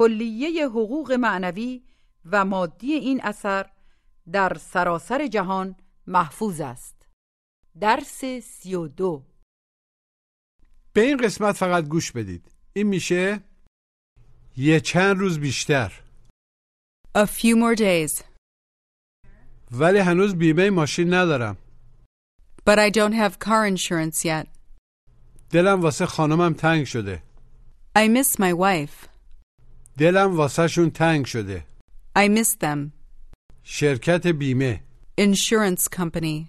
کلیه حقوق معنوی و مادی این اثر در سراسر جهان محفوظ است. درس سی و دو. به این قسمت فقط گوش بدید. این میشه یه چند روز بیشتر. A few more days, ولی هنوز بیمه ماشین ندارم. But I don't have car insurance yet. دلم واسه خانمم تنگ شده. I miss my wife. دلم واسه شون تنگ شده I miss them. شرکت بیمه Insurance company.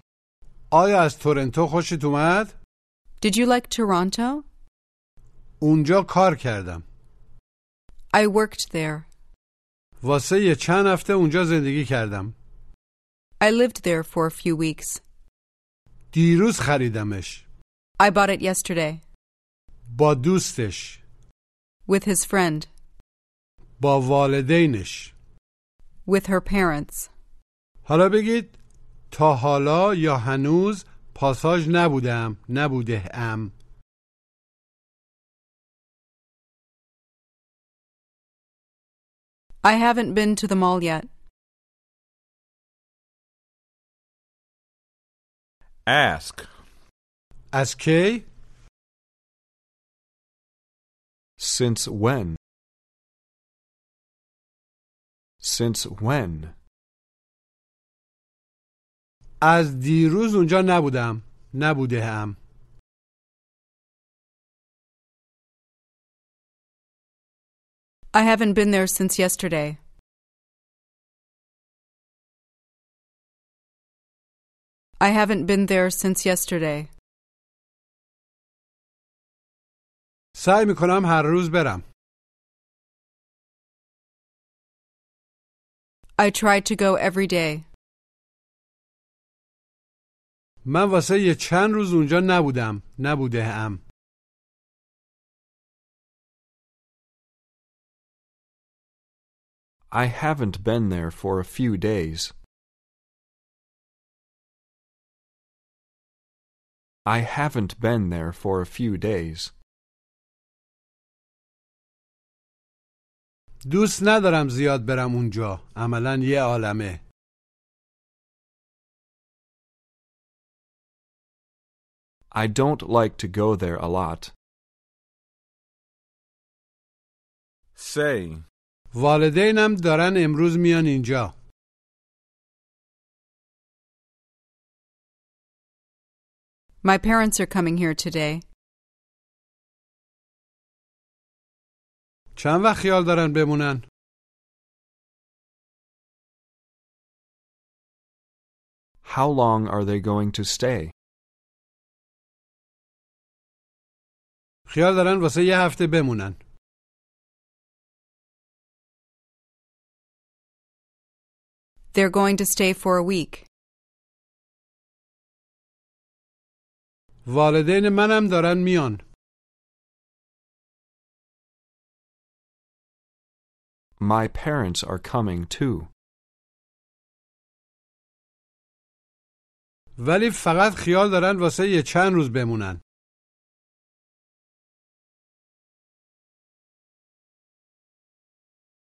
آیا از تورنتو خوشت اومد؟ Did you like Toronto? اونجا کار کردم I worked there. واسه یه چند هفته اونجا زندگی کردم I lived there for a few weeks. دیروز خریدمش I bought it yesterday. با دوستش With his friend. با والدینش With her parents. حالا بگید تا حالا یا هنوز پاساژ نبودم نبوده ام I haven't been to the mall yet. Ask. از کی؟ Since when? Since when? از دیروز اونجا نبودم نبوده ام I haven't been there since yesterday. I haven't been there since yesterday. سعی میکنم هر روز برم I tried to go every day. من واسه یه چند روز اونجا نبودم نبوده ام I haven't been there for a few days. I haven't been there for a few days. دوست ندارم زیاد برم اونجا عملا یه عالمه I don't like to go there a lot. Say. والدینم دارن امروز میان اینجا My parents are coming here today. چند وقت خیال دارن بمونن How long are they going to stay? خیال دارن واسه یه هفته بمونن They're going to stay for a week. والدین منم دارن میان My parents are coming too. ولی فقط خیال دارن واسه یه چند روز بمونن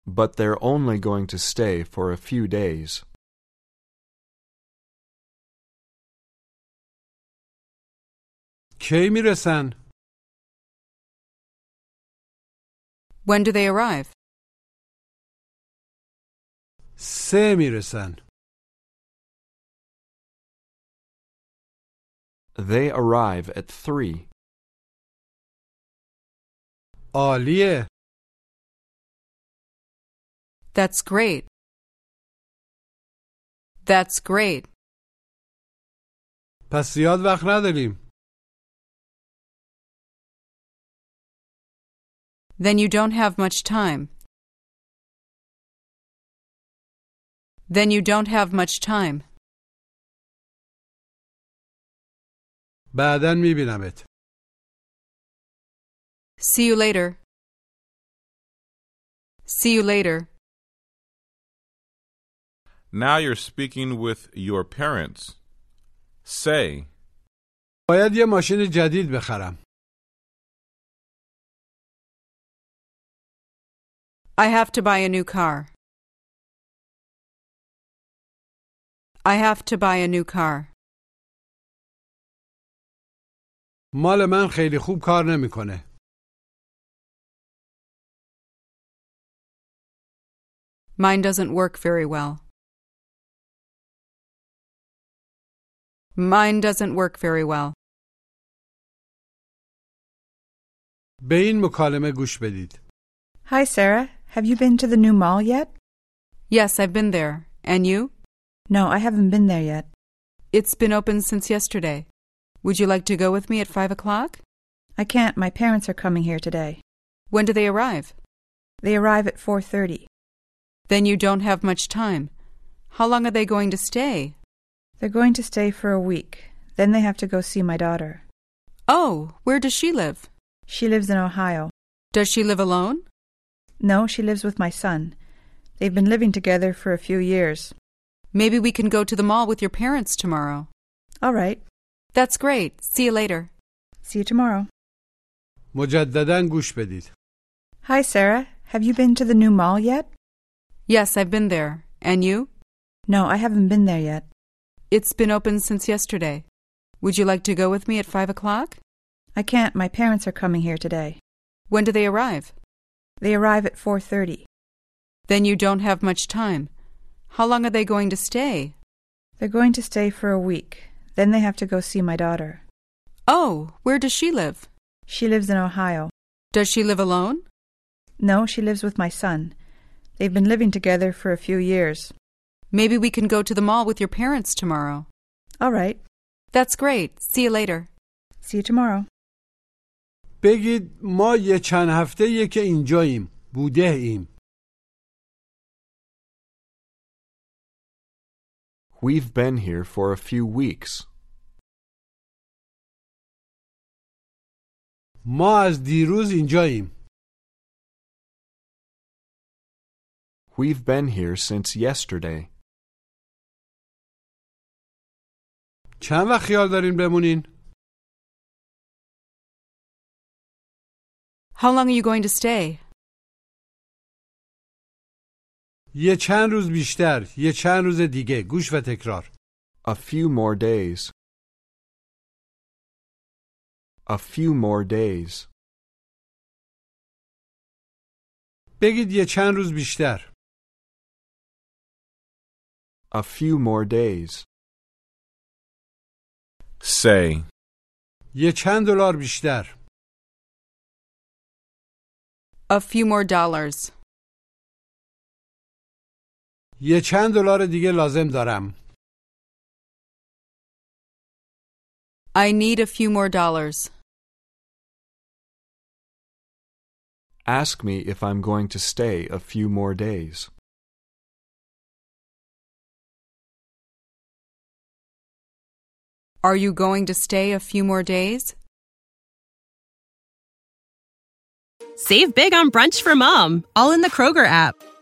But they're only going to stay for a few days. کی میرسن When do they arrive? سه میرسن They arrive at three. عالیه That's great. That's great. پس زیاد وقت نداریم Then you don't have much time. Then you don't have much time. بعدا میبینمت See you later. See you later. Now you're speaking with your parents. Say, باید یه ماشین جدید بخرم I have to buy a new car. I have to buy a new car. مال من خیلی خوب کار نمیکنه Mine doesn't work very well. Mine doesn't work very well. به این مکالمه گوش بدید Hi, Sarah. Have you been to the new mall yet? Yes, I've been there. And you? No, I haven't been there yet. It's been open since yesterday. Would you like to go with me at five o'clock? I can't. My parents are coming here today. When do they arrive? They arrive at 4:30. Then you don't have much time. How long are they going to stay? They're going to stay for a week. Then they have to go see my daughter. Oh, where does she live? She lives in Ohio. Does she live alone? No, she lives with my son. They've been living together for a few years. Maybe we can go to the mall with your parents tomorrow. All right. That's great. See you later. See you tomorrow. مجددا گوش بدید Hi, Sarah. Have you been to the new mall yet? Yes, I've been there. And you? No, I haven't been there yet. It's been open since yesterday. Would you like to go with me at five o'clock? I can't. My parents are coming here today. When do they arrive? They arrive at 4:30. Then you don't have much time. How long are they going to stay? They're going to stay for a week. Then they have to go see my daughter. Oh, where does she live? She lives in Ohio. Does she live alone? No, she lives with my son. They've been living together for a few years. Maybe we can go to the mall with your parents tomorrow. All right. That's great. See you later. See you tomorrow. بگید ما یه چند هفته که اینجاییم بوده ایم We've been here for a few weeks. ما از دیروز اینجاییم We've been here since yesterday. چند وقت خیال دارین بمونین How long are you going to stay? یه چند روز بیشتر یه چند روز دیگه گوش و تکرار A few more days. A few more days. بگید یه چند روز بیشتر A few more days. say, یه چند دلار بیشتر A few more dollars. یه چند دلار دیگه لازم دارم. I need a few more dollars. Ask me if I'm going to stay a few more days. Are you going to stay a few more days? Save big on brunch for mom, all in the Kroger app.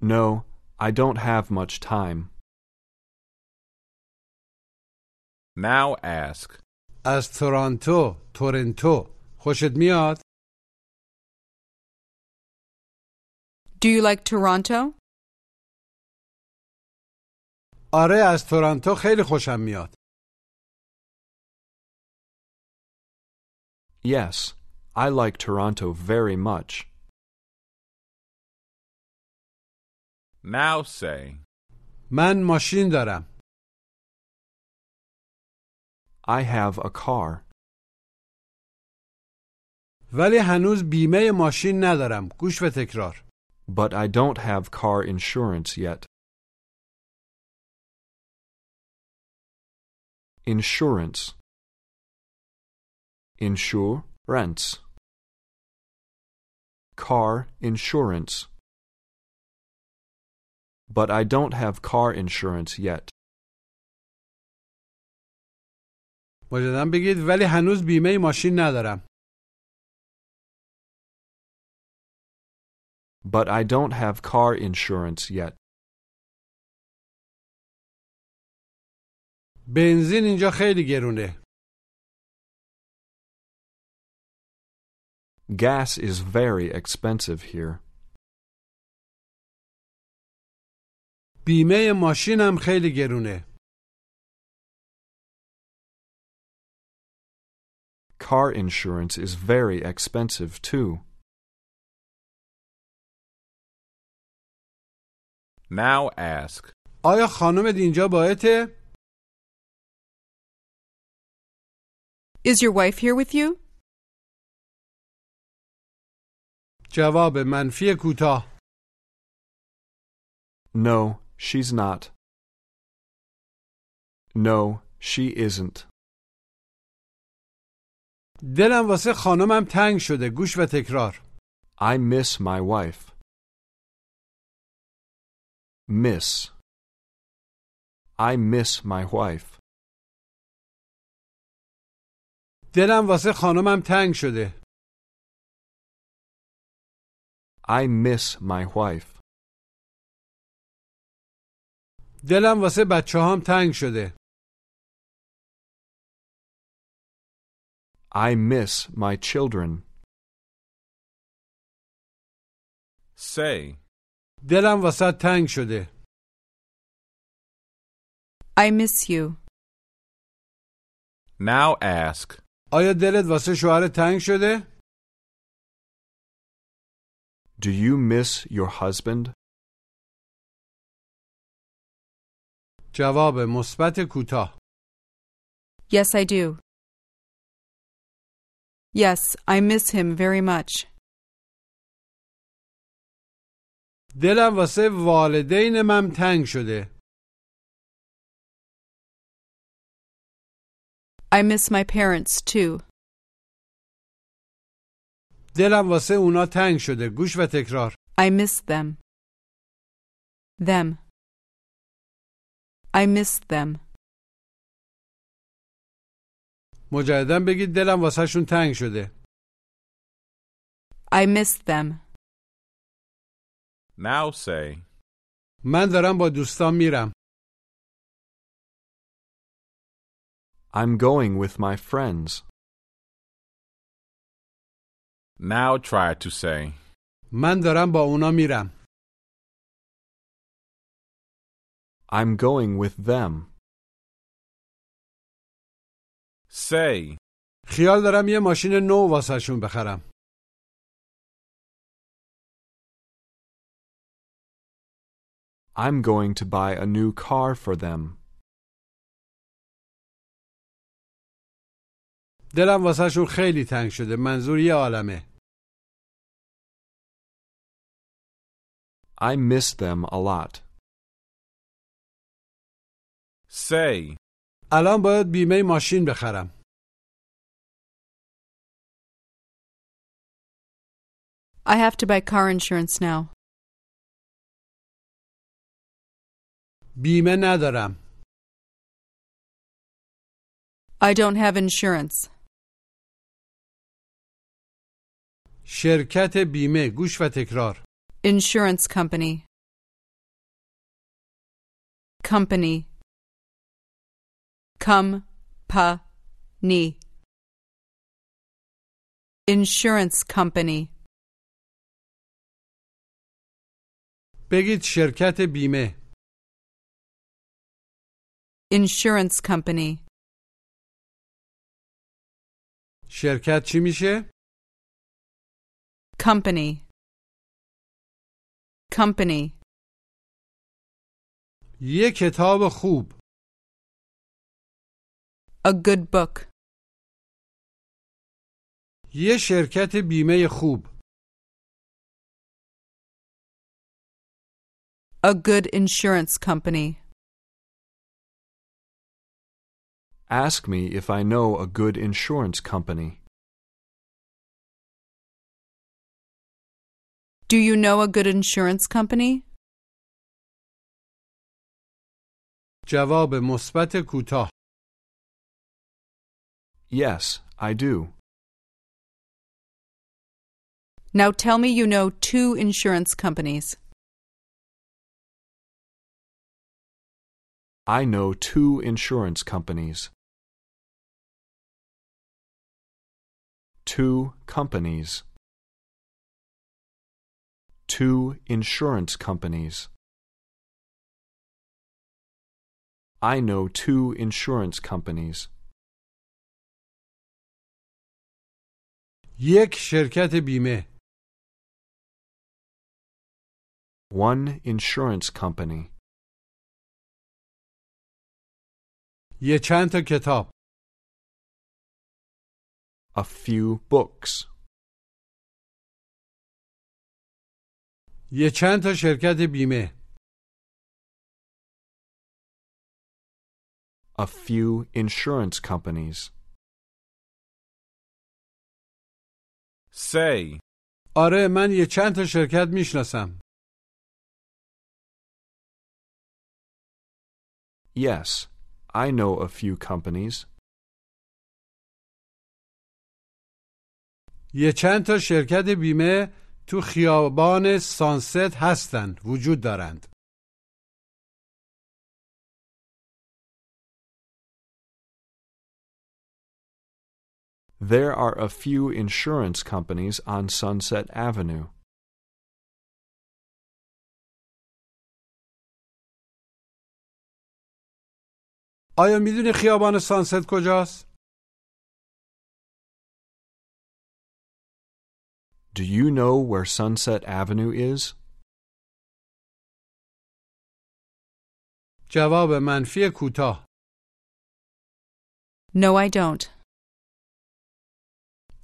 No, I don't have much time. Now ask. از تورانتو تورنتو خوشت میاد Do you like Toronto? آره از تورانتو خیلی خوشم میاد Yes, I like Toronto very much. Now say. من ماشین دارم I have a car, ولی هنوز بیمه ماشین ندارم گوش و تکرار but I don't have car insurance yet. Insurance. Insurance. Car insurance. But I don't have car insurance yet. مجددا بگید ولی هنوز بیمه ماشین ندارم But I don't have car insurance yet. بنزین اینجا خیلی گرونه Gas is very expensive here. بیمه ماشینم خیلی گرونه Car insurance is very expensive too. Now ask. آیا خانمت اینجا باعته؟ Is your wife here with you? جواب منفی کوتاه No, she's not. No, she isn't. دلم واسه خانمم تنگ شده گوش و تکرار I miss my wife. Miss. I miss my wife. دلم واسه خانمم تنگ شده I miss my wife. دلم واسه بچه هام تنگ شده I miss my children. Say. دلم واسه تنگ شده I miss you. Now ask. آیا دلت واسه شوهر تنگ شده؟ Do you miss your husband? جواب مثبت کوتاه Yes, I do. Yes, I miss him very much. دلم واسه والدینمم تنگ شده I miss my parents too. دلم واسه اونا تنگ شده گوش و تکرار I miss them. Them. I miss them. مجددا بگید دلم واسه شون تنگ شده I miss them. Now say. من دارم با دوستان میرم I'm going with my friends. Now try to say. من دارم با اونا میرم I'm going with them. Say. خیال دارم یه ماشین نو واسه شون بخرم I'm going to buy a new car for them. دلم واسهشون خیلی تنگ شده منظور یه عالمه I miss them a lot. Say. الان باید بیمه ماشین بخرم I have to buy car insurance now. بیمه ندارم I don't have insurance. شرکت بیمه گوش و تکرار Insurance company. Company. کم پا نی انشورنس کمپنی بگید شرکت بیمه. Insurance company. شرکت چی میشه؟ company. Company. یه کتاب خوب. A good book. یه شرکت بیمه خوب A good insurance company. Ask me if I know a good insurance company. Do you know a good insurance company? جواب مثبت کوتاه Yes, I do. Now tell me you know two insurance companies. I know two insurance companies. Two companies. Two insurance companies. I know two insurance companies. یک شرکت بیمه One insurance company. یه چند تا کتاب A few books. یه چند تا شرکت بیمه A few insurance companies. Say. آره من یه چند تا شرکت می‌شناسم Yes, I know a few companies. یه چند تا شرکت بیمه تو خیابان سانست هستند وجود دارند There are a few insurance companies on Sunset Avenue. آیا میدونی خیابان سانست کجاست؟ Do you know where Sunset Avenue is? جواب منفی کوتاه No, I don't.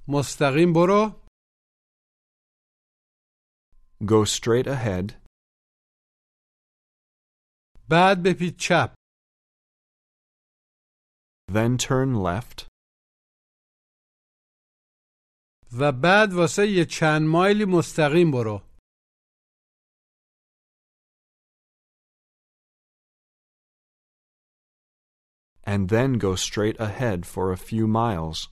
مستقیم برو Go straight ahead, بعد بپید چپ then turn left, و بعد واسه یه چند مایلی مستقیم برو and then go straight ahead for a few miles.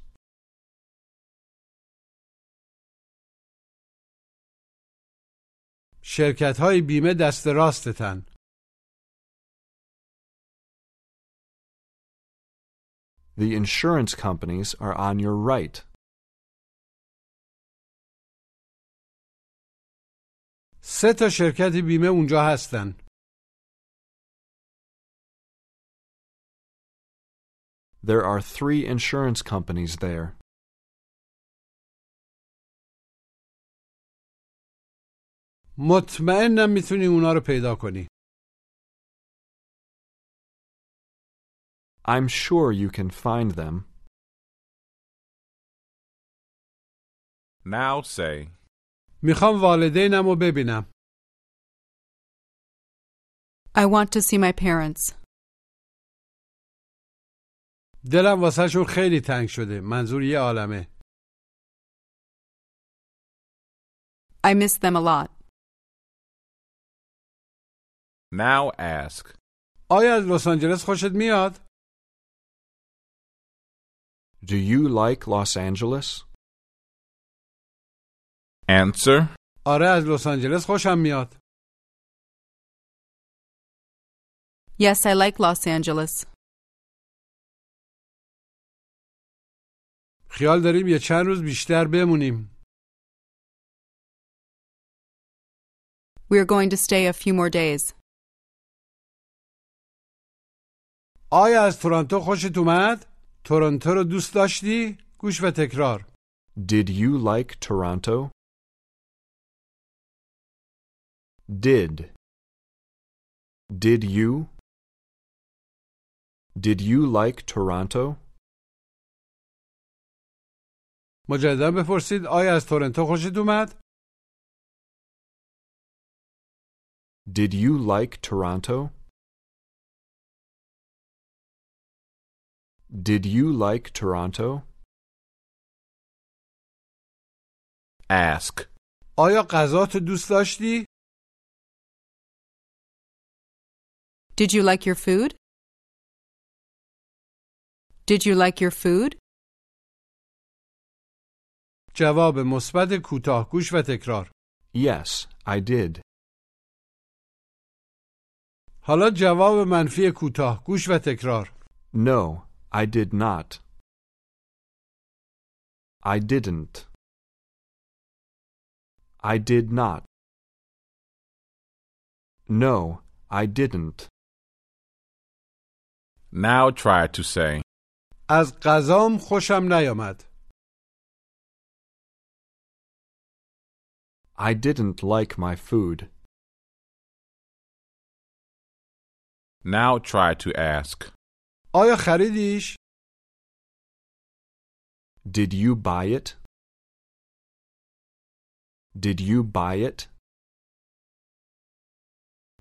شرکت های بیمه دست راستتن The insurance companies are on your right. سه تا شرکت بیمه اونجا هستن There are three insurance companies there. مطمئنم میتونی اونا رو پیدا کنی. I'm sure you can find them. Now say. میخوام والدینم رو ببینم. I want to see my parents. دلم واسهشون خیلی تنگ شده. منظور یه عالمه. I miss them a lot. now ask, آیا از لس آنجلس خوشت میاد؟ Do you like Los Angeles? answer, آره از لس آنجلس خوشم میاد Yes, I like Los Angeles. خیال داریم یه چند روز بیشتر بمونیم We're going to stay a few more days. آیا از تورنتو خوشت اومد؟ تورنتو رو دوست داشتی؟ گوش و تکرار Did you like Toronto? Did. Did you? Did you like Toronto? مجددا بپرسید آیا از تورنتو خوشت اومد؟ Did you like Toronto? Did you like Toronto? ask, آیا غذاتو دوست داشتی؟ Did you like your food? Did you like your food? جواب مثبت کوتاه گوش و تکرار Yes, I did. حالا جواب منفی کوتاه گوش و تکرار No, I did not. I didn't. I did not. No, I didn't. now try to say, از غذام خوشم نیامد I didn't like my food. now try to ask, آیا خریدیش؟ Did you buy it? Did you buy it?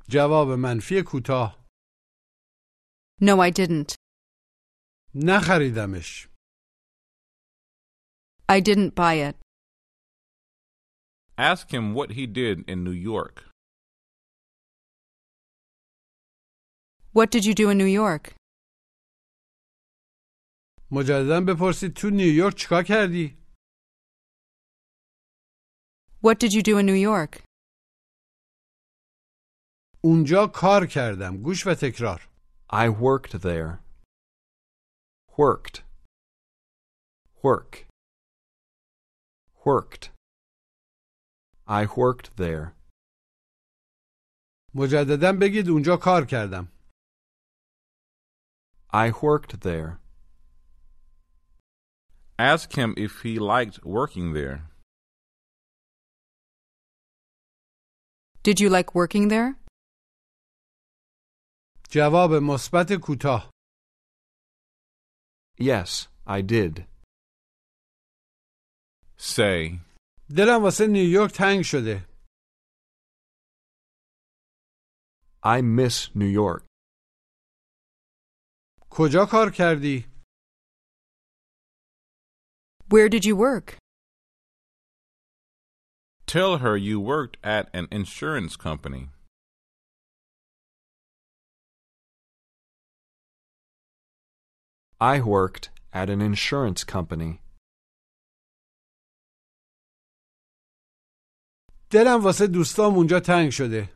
جواب منفی کوتاه No, I didn't. نخریدمش I didn't buy it. ask him what he did in New York. What did you do in New York? مجددا بپرسید تو نیویورک چیکار کردی؟ What did you do in New York? اونجا کار کردم گوش و تکرار I worked there. Worked. Work. Worked. I worked there. مجددا بگید اونجا کار کردم I worked there. Ask him if he liked working there. Did you like working there? جواب مثبت کوتاه Yes, I did. Say, دلم واسه نیویورک تنگ شده I miss New York. کجا کار کردی؟ Where did you work? tell her you worked at an insurance company. I worked at an insurance company. دلم واسه دوستام اونجا تنگ شده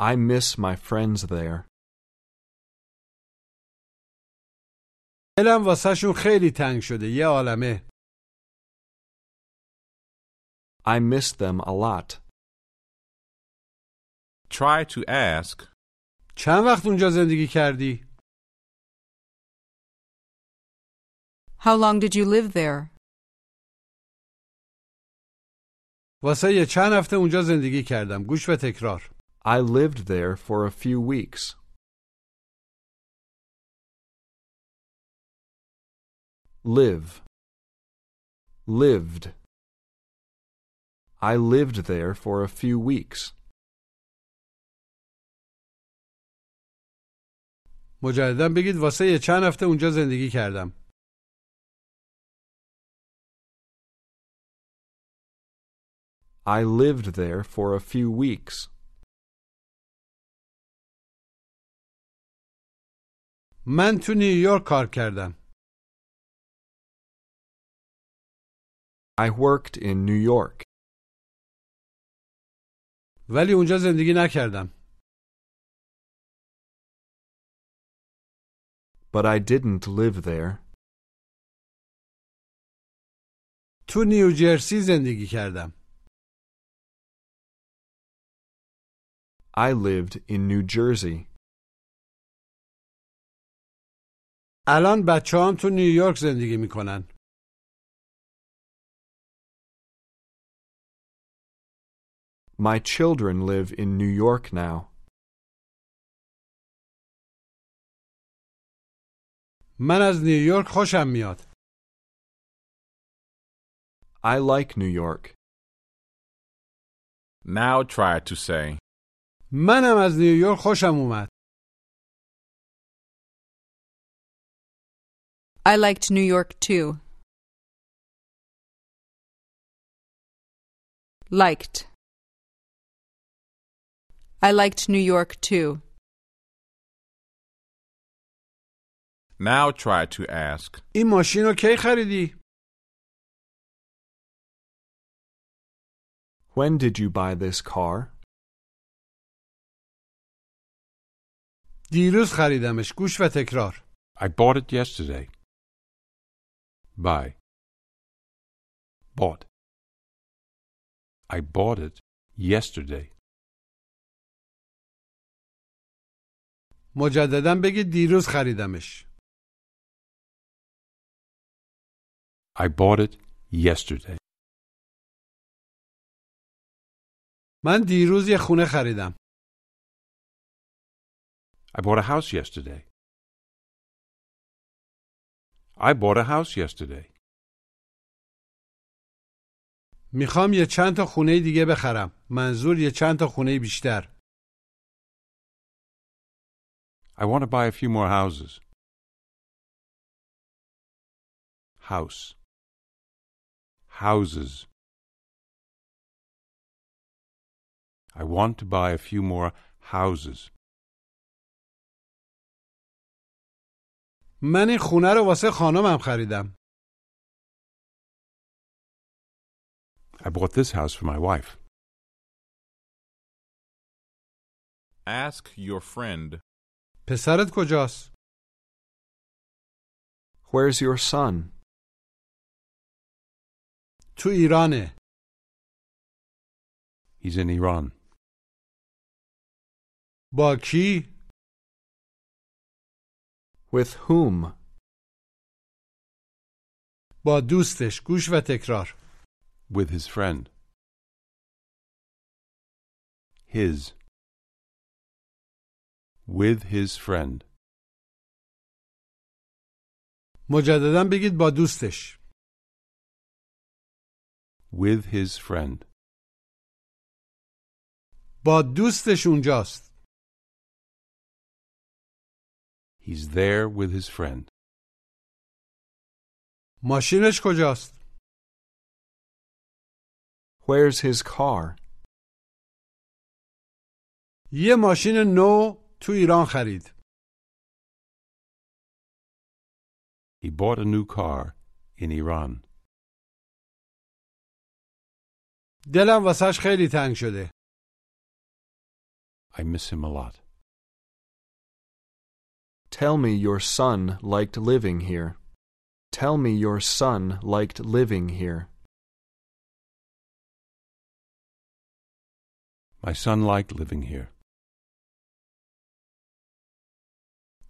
I miss my friends there. دلم واسه شون خیلی تنگ شده یه عالمه I miss them a lot. Try to ask, چند وقت اونجا زندگی کردی؟ How long did you live there? واسه یه چند هفته اونجا زندگی کردم گوش و تکرار I lived there for a few weeks. Live. Lived. I lived there for a few weeks. مجددا بگید واسه یه چند هفته اونجا زندگی کردم I lived there for a few weeks. من تو نیویورک کار کردم I worked in New York, ولی اونجا زندگی نکردم but I didn't live there. تو نیوجرسی زندگی کردم I lived in New Jersey. الان بچه هم تو نیویورک زندگی میکنن My children live in New York now. من از نیویورک خوشم میاد I like New York. Now try to say, منم از نیویورک خوشم اومد I liked New York too. Liked. I liked New York too. now try to ask, این ماشین رو کی خریدی؟ When did you buy this car? دیروز خریدمش گوش و تکرار I bought it yesterday. Buy. Bought. I bought it yesterday. مجددا بگید دیروز خریدمش I bought it yesterday. من دیروز یه خونه خریدم I bought a house yesterday. I bought a house yesterday. می‌خوام یه چند تا خونه دیگه بخرم منظور یه چند تا خونه بیشتر I want to buy a few more houses. House. Houses. I want to buy a few more houses. من این خونه رو واسه خانمم خریدم I bought this house for my wife. ask your friend, پسرت کجاست؟ Where's your son? تو ایرانه He's in Iran. با کی؟ With whom? با دوستش گوش و تکرار With his friend. His. With his friend. مجددا بگید با دوستش With his friend. با دوستش اونجاست He's there with his friend. ماشینش کجاست؟ Where's his car? یه ماشین نو تو ایران خرید He bought a new car in Iran. دلم واسش خیلی تنگ شده I miss him a lot. Tell me your son liked living here. Tell me your son liked living here. My son liked living here.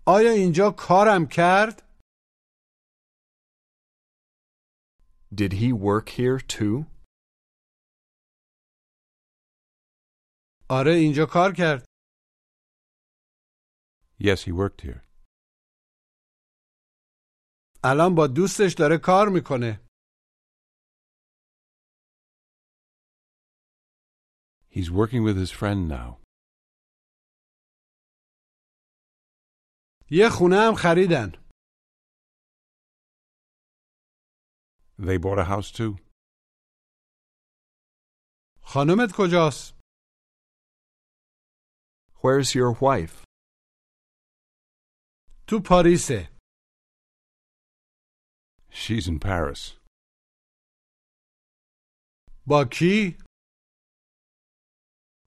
آیا اینجا کارم کرد؟ Did he work here too? آره اینجا کار کرد Yes, he worked here. الان با دوستش داره کار می‌کنه He's working with his friend now. یه خونه هم خریدن They bought a house too. خانمت کجاست Where's your wife? تو پاریسه She's in Paris. با کی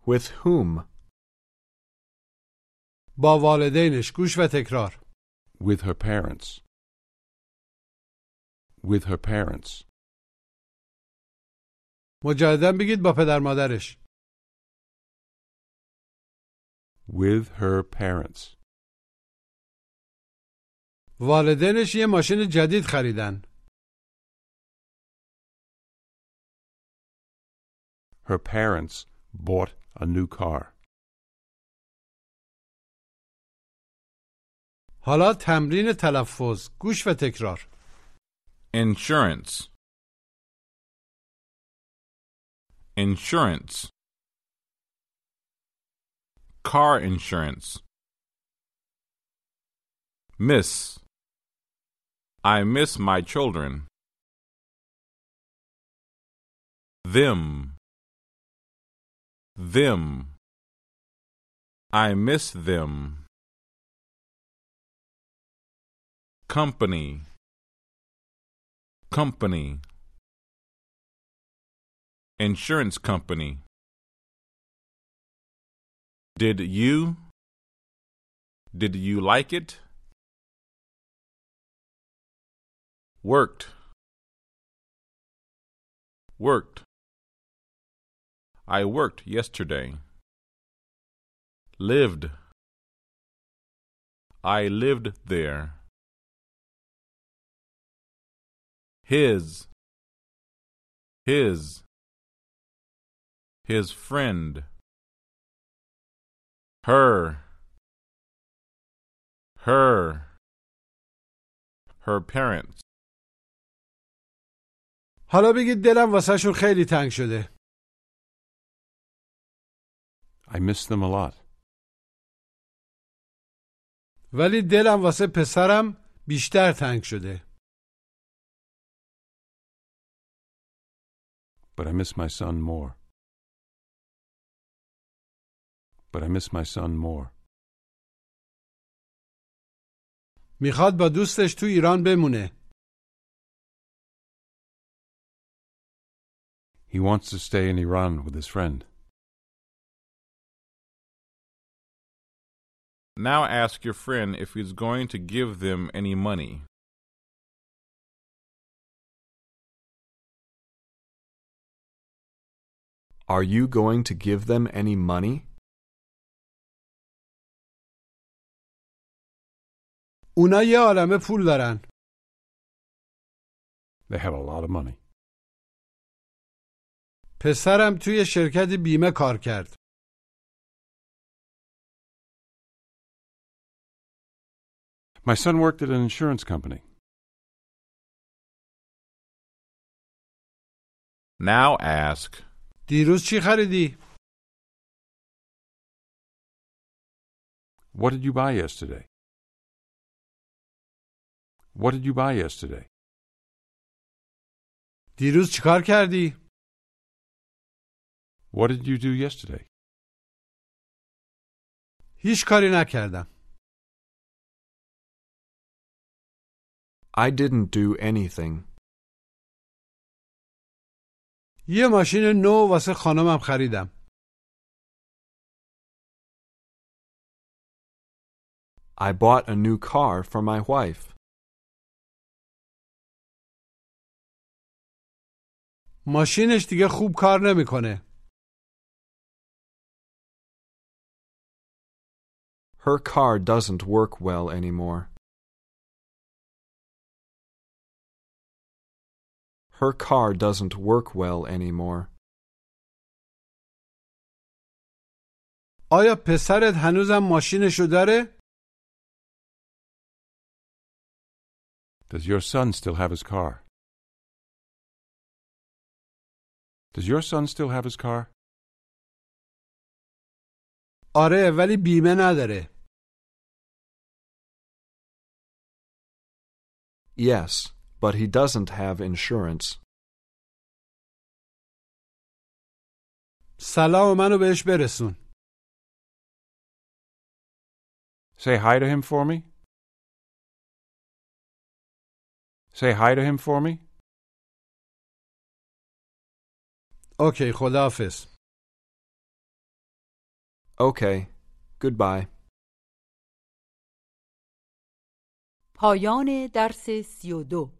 With whom? با والدینش گوش و تکرار With her parents. With her parents. مجددا بگید با پدر مادرش With her parents. والدینش یه ماشین جدید خریدن Her parents bought a new car. حالا تمرین تلفظ گوش و تکرار Insurance. Insurance. Car insurance. Miss. I miss my children. Them. Them. I miss them. Company. Company. Insurance company. Did you? Did you like it? Worked. Worked. I worked yesterday. Lived. I lived there. His. His. His friend. Her. Her. Her parents. حالا بگید دلم واسهشون خیلی تنگ شده I miss them a lot. ولی دلم واسه پسرم بیشتر تنگ شده But I miss my son more. But I miss my son more. میخواد با دوستش تو ایران بمونه He wants to stay in Iran with his friend. Now ask your friend if he's going to give them any money. Are you going to give them any money? اونا یه عالمه پول دارن They have a lot of money. پسرم توی شرکت بیمه کار کرد My son worked at an insurance company. Now ask, دیروز چی خریدی؟ What did you buy yesterday? What did you buy yesterday? دیروز چیکار کردی؟ What did you do yesterday? هیچ کاری نکردم I didn't do anything. یه ماشین نو واسه خانمم خریدم I bought a new car for my wife. ماشینش دیگه خوب کار نمی‌کنه. Her car doesn't work well anymore. Her car doesn't work well anymore. آیا پسرت هنوزم ماشینشو داره؟ Does your son still have his car? Does your son still have his car? آره ولی بیمه نداره. Yes, but he doesn't have insurance. Say hi to him for me. Say hi to him for me. Okay, خداحافظ. Okay, goodbye. پایان درس 32